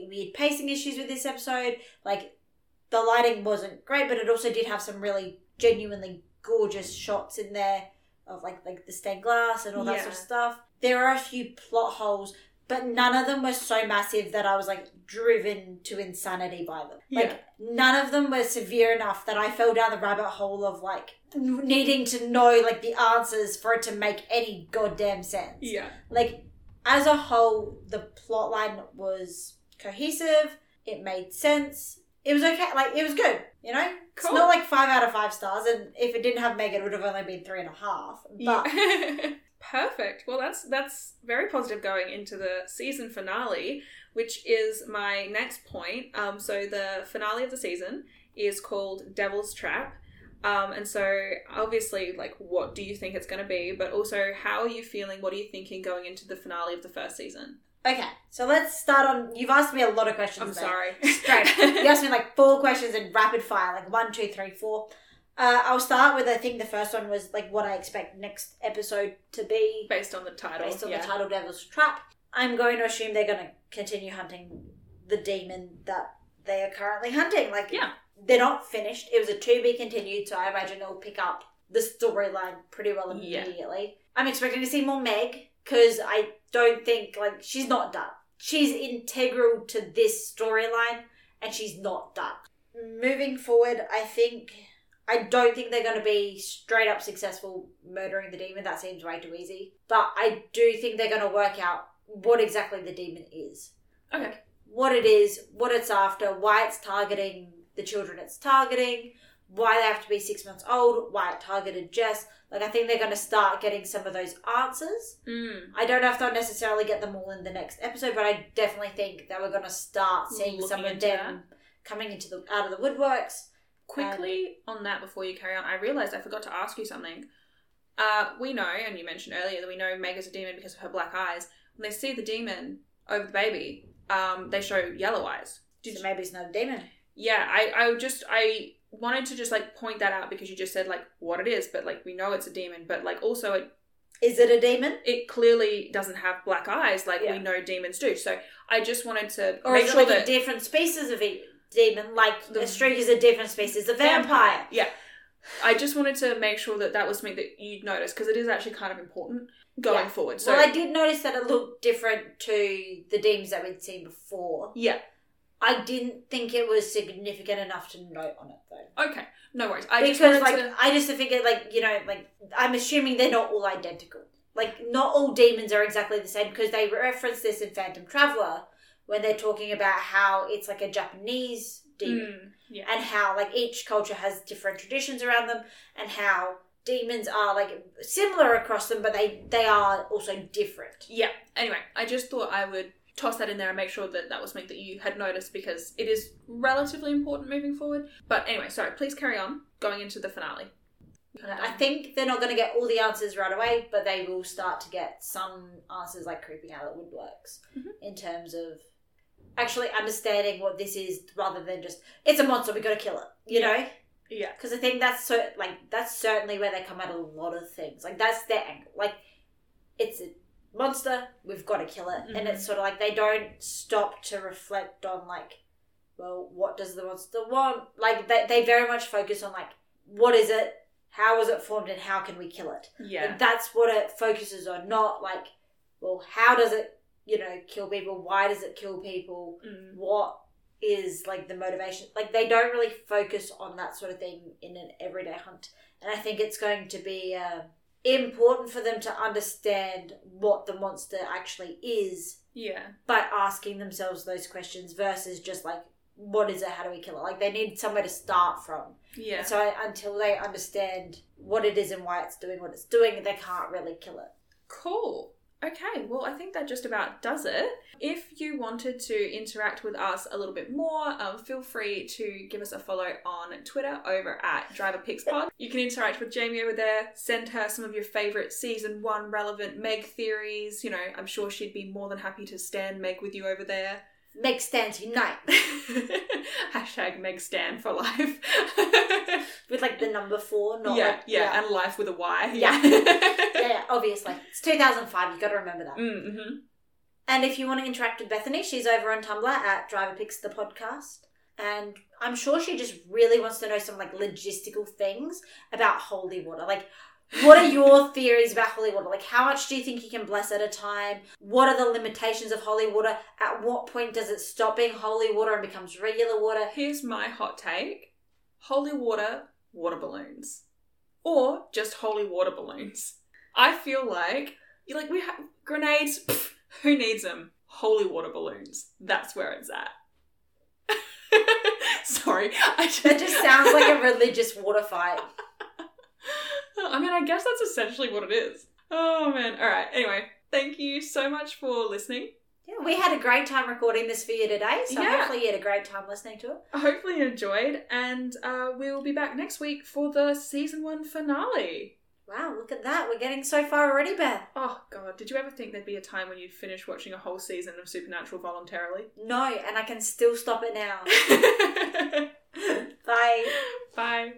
weird pacing issues with this episode. Like the lighting wasn't great, but it also did have some really genuinely gorgeous shots in there of like like the stained glass and all that Yeah. sort of stuff. There are a few plot holes, but none of them were so massive that I was like driven to insanity by them. Yeah. Like none of them were severe enough that I fell down the rabbit hole of like needing to know like the answers for it to make any goddamn sense Yeah. like as a whole the plot line was cohesive it made sense it was okay like it was good you know Cool. it's not like five out of five stars and if it didn't have megan it would have only been three and a half but Yeah. Perfect. Well, that's that's very positive going into the season finale, which is my next point. Um, so the finale of the season is called Devil's Trap. Um, and so obviously, like, what do you think it's going to be? But also, how are you feeling? What are you thinking going into the finale of the first season? okay so let's start on you've asked me a lot of questions I'm there. sorry. Straight. you asked me like four questions in rapid fire like one two three four uh, i'll start with i think the first one was like what i expect next episode to be Based on the title. based on yeah. the title Devil's Trap. I'm going to assume they're going to continue hunting the demon that they are currently hunting. Like, Yeah. they're not finished. It was a to be continued, so I imagine it'll pick up the storyline pretty well Yeah. immediately. I'm expecting to see more Meg because I don't think like she's not done. She's integral to this storyline, and she's not done. Moving forward, I think I don't think they're going to be straight up successful murdering the demon. That seems way too easy. But I do think they're going to work out what exactly the demon is. Okay. What it is, what it's after, why it's targeting the children it's targeting, why they have to be six months old, why it targeted Jess. Like, I think they're going to start getting some of those answers. Mm. I don't know if they'll necessarily get them all in the next episode, but I definitely think that we're going to start seeing some of them coming into the out of the woodworks. Quickly on that before you carry on, I realized I forgot to ask you something. Uh, we know, and you mentioned earlier that we know Meg is a demon because of her black eyes. When they see the demon over the baby, um, they show yellow eyes. Did so maybe it's not a demon. yeah, I, I just I wanted to just like point that out because you just said like what it is, but like we know it's a demon, but like also it Is it a demon? it clearly doesn't have black eyes like Yeah. we know demons do. So I just wanted to Or make it sure like that different species of e- demon? Like The- is a different species a vampire. Yeah. I just wanted to make sure that that was something that you'd notice because it is actually kind of important going Yeah. forward. So well, I did notice that it looked different to the demons that we'd seen before. yeah, I didn't think it was significant enough to note on it though. okay, no worries. I because just like to. I just figured like you know like I'm assuming they're not all identical. Like not all demons are exactly the same because they reference this in Phantom Traveler when they're talking about how it's like a Japanese demon Mm, yeah. and how like each culture has different traditions around them and how demons are like similar across them but they they are also different. Yeah. Anyway, I just thought I would toss that in there and make sure that that was something that you had noticed because it is relatively important moving forward. But anyway, sorry. Please carry on going into the finale. I think they're not going to get all the answers right away, but they will start to get some answers like creeping out of the woodworks Mhm. in terms of actually understanding what this is rather than just it's a monster we got to kill it. You Yeah. know, Yeah. because I think that's so like that's certainly where they come at a lot of things. Like that's their angle. Like it's a monster, we've got to kill it, and Mhm. it's sort of like they don't stop to reflect on like, well, what does the monster want? Like they they very much focus on like what is it, how was it formed, and how can we kill it. Yeah. Like, that's what it focuses on, not like, well, how does it you know kill people? Why does it kill people? Mm. what is like the motivation like they don't really focus on that sort of thing in an everyday hunt and i think it's going to be uh, important for them to understand what the monster actually is Yeah. by asking themselves those questions versus just like, what is it? How do we kill it? Like they need somewhere to start from. Yeah. So I, until they understand what it is and why it's doing what it's doing, they can't really kill it. Cool. Okay, well, I think that just about does it. If you wanted to interact with us a little bit more, um, feel free to give us a follow on Twitter over at DriverPicksPod. You can interact with Jamie over there, send her some of your favourite season one relevant Meg theories. You know, I'm sure she'd be more than happy to stand Meg with you over there. Meg stands unite Hashtag Meg stand for life. with like the number four, not yeah, like, yeah, and life with a Y. Yeah. yeah, yeah, obviously. It's 2005, you've got to remember that. mm-hmm. And if you want to interact with Bethany, she's over on Tumblr at Driver Picks the Podcast. And I'm sure she just really wants to know some like logistical things about holy water. Like, what are your theories about holy water? Like, how much do you think you can bless at a time? What are the limitations of holy water? At what point does it stop being holy water and becomes regular water? Here's my hot take holy water, water balloons. Or just holy water balloons. I feel like, you like, we have grenades, pff, who needs them? Holy water balloons. That's where it's at. Sorry. I just, That just sounds like a religious water fight. I mean, I guess that's essentially what it is. Oh man. Alright, anyway, thank you so much for listening. Yeah, we had a great time recording this for you today, so Yeah. hopefully you had a great time listening to it. Hopefully you enjoyed, and uh, we'll be back next week for the season one finale. Wow, look at that. We're getting so far already, Beth. Oh god, did you ever think there'd be a time when you'd finish watching a whole season of Supernatural voluntarily? No, and I can still stop it now. Bye. Bye.